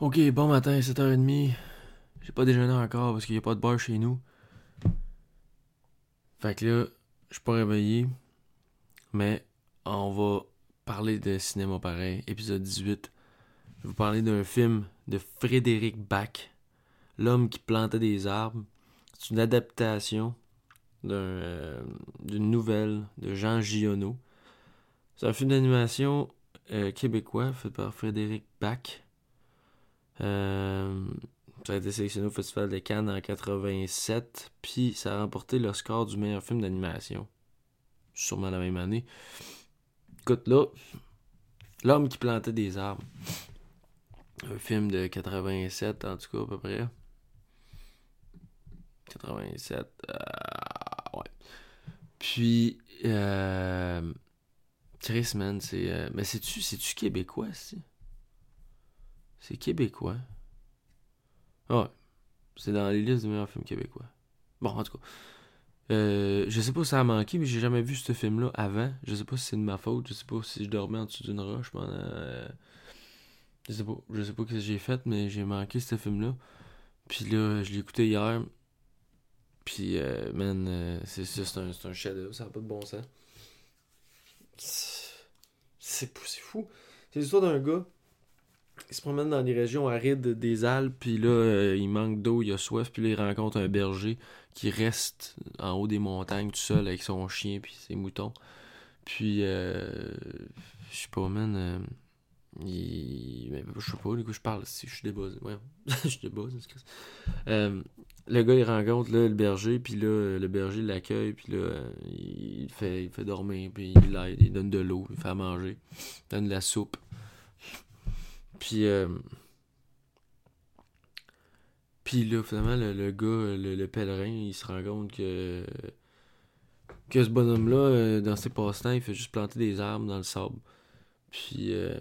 Ok, bon matin, 7h30. J'ai pas déjeuné encore parce qu'il y a pas de bar chez nous. Fait que là, je suis pas réveillé. Mais on va parler de cinéma pareil. Épisode 18. Je vais vous parler d'un film de Frédéric Bach. L'homme qui plantait des arbres. C'est une adaptation euh, d'une nouvelle de Jean Giono. C'est un film d'animation euh, québécois fait par Frédéric Bach. Euh, ça a été sélectionné au Festival de Cannes en 87, puis ça a remporté le score du meilleur film d'animation. Sûrement la même année. Écoute là, L'homme qui plantait des arbres. Un film de 87 en tout cas à peu près. 87. Euh, ouais. Puis euh, Chris, man, c'est. Euh, mais c'est-tu, c'est-tu québécois, si? C'est québécois. Ouais. C'est dans les listes des meilleurs films québécois. Bon, en tout cas. Euh, je sais pas si ça a manqué, mais j'ai jamais vu ce film-là avant. Je sais pas si c'est de ma faute. Je sais pas si je dormais en dessous d'une roche pendant. Euh, je sais pas. Je sais pas ce que j'ai fait, mais j'ai manqué ce film-là. Puis là, je l'ai écouté hier. Puis, euh, man, euh, c'est c'est un, un chef-d'œuvre. Ça n'a pas de bon sens. C'est fou. C'est l'histoire d'un gars il se promène dans les régions arides des Alpes, puis là, euh, il manque d'eau, il a soif, puis là, il rencontre un berger qui reste en haut des montagnes tout seul avec son chien puis ses moutons. Puis, euh, je sais pas, man, euh, mais je sais pas, du coup, je parle, si je suis débuzzé, ouais, je suis débuzzé. Euh, le gars, il rencontre le berger, puis là, le berger l'accueille, puis là, il fait, il fait dormir, puis il il donne de l'eau, il fait à manger, il donne de la soupe. Puis, euh, puis là, finalement, le, gars, le, le pèlerin, il se rend compte que, que ce bonhomme-là, euh, dans ses passe-temps, il fait juste planter des arbres dans le sable. Puis, euh,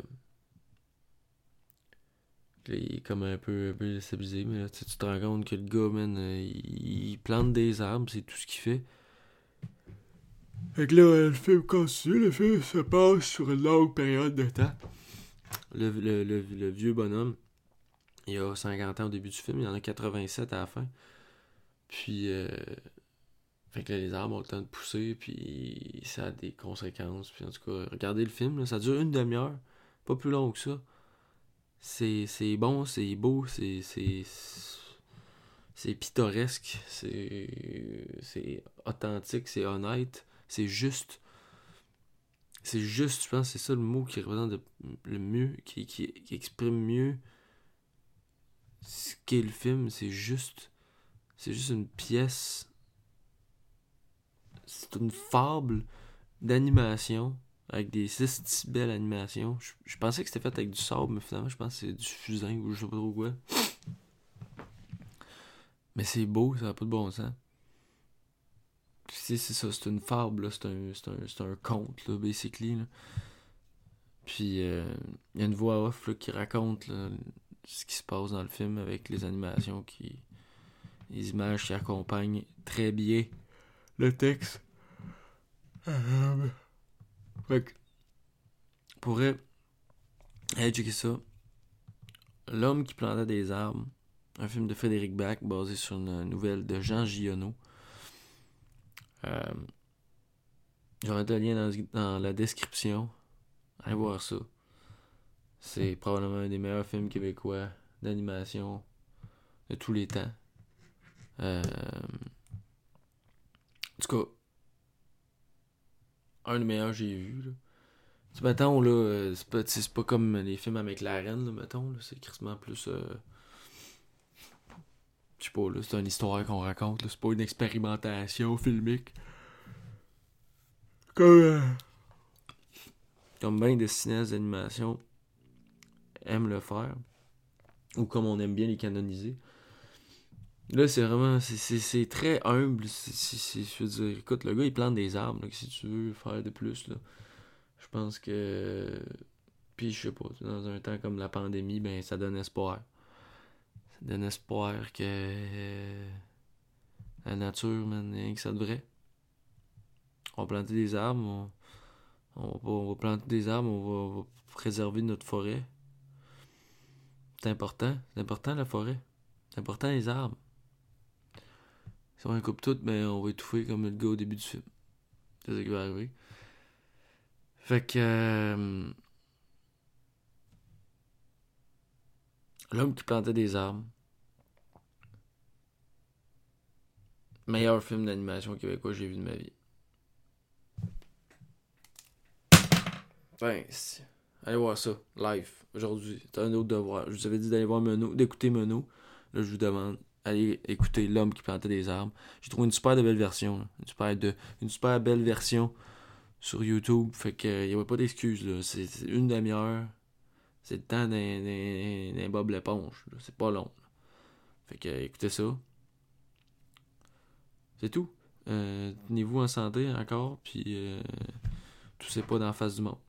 il est comme un peu, un peu déstabilisé, mais là, tu te rends compte que le gars, man, il, plante des arbres, c'est tout ce qu'il fait. Fait que là, le film continue, le film se passe sur une longue période de temps. Le, le, le, le vieux bonhomme, il a 50 ans au début du film, il en a 87 à la fin. Puis, euh, fait que les arbres ont le temps de pousser, puis ça a des conséquences. Puis en tout cas, regardez le film, ça dure une demi-heure, pas plus long que ça. C'est bon, c'est beau, c'est c'est pittoresque, c'est authentique, c'est honnête, c'est juste. C'est juste, je pense, c'est ça le mot qui représente le, mieux, qui, qui, exprime mieux ce qu'est le film. C'est juste. C'est juste une pièce. C'est une fable d'animation avec des six si belles animations. Je, je pensais que c'était fait avec du sable, mais finalement, je pense que c'est du fusain ou je sais pas trop quoi. Mais c'est beau, ça n'a pas de bon sens. C'est ça, c'est une fable, c'est un, un, un conte, là, basically. Puis euh, il y a une voix off qui raconte ce qui se passe dans le film avec les animations qui. les images qui accompagnent très bien le texte. Fait que, hey, checker ça. L'homme qui plantait des arbres, un film de Frédéric Bach basé sur une nouvelle de Jean Giono. Euh, J'aurai un lien dans, dans la description. Allez voir ça. C'est probablement un des meilleurs films québécois d'animation de tous les temps. Euh, en tout cas, un des meilleurs que j'ai vu. Là. Tu mettons, là, euh, c'est pas, pas comme les films avec la reine, là, mettons, c'est quasiment plus. Euh, pas, c'est une histoire qu'on raconte, c'est pas une expérimentation filmique. Comme. euh, comme bien de cinéastes d'animation aiment le faire. Ou comme on aime bien les canoniser. Là, c'est vraiment. c'est- très humble. c'est je veux dire, écoute, le gars, il plante des arbres. si tu veux faire de plus, là. Je pense que. Puis, je sais pas, dans un temps comme la pandémie, ben, ça donne espoir. Donne espoir que. euh, La nature, man, rien que ça devrait. On va planter des arbres, on, va, on va planter des arbres, on va, préserver notre forêt. C'est important. C'est important la forêt. C'est important les arbres. Si on coupe tout, ben on va étouffer comme le gars au début du film. C'est ça qui va arriver. Fait que. Euh, L'homme qui plantait des arbres. Meilleur film d'animation québécois que j'ai vu de ma vie. Ben, allez voir ça, live, aujourd'hui. C'est un autre devoir. Je vous avais dit d'aller voir Meno, d'écouter Meno. Là, je vous demande, allez écouter L'homme qui plantait des arbres. J'ai trouvé une super belle version. Une, super de, une belle version sur YouTube. Fait qu'il n'y avait pas d'excuses. C'est une demi-heure. C'est le temps d'un Bob l'éponge. C'est pas long. Fait que écoutez ça. C'est tout. Euh, Tenez-vous en santé encore, puis euh, tout c'est pas la face du monde.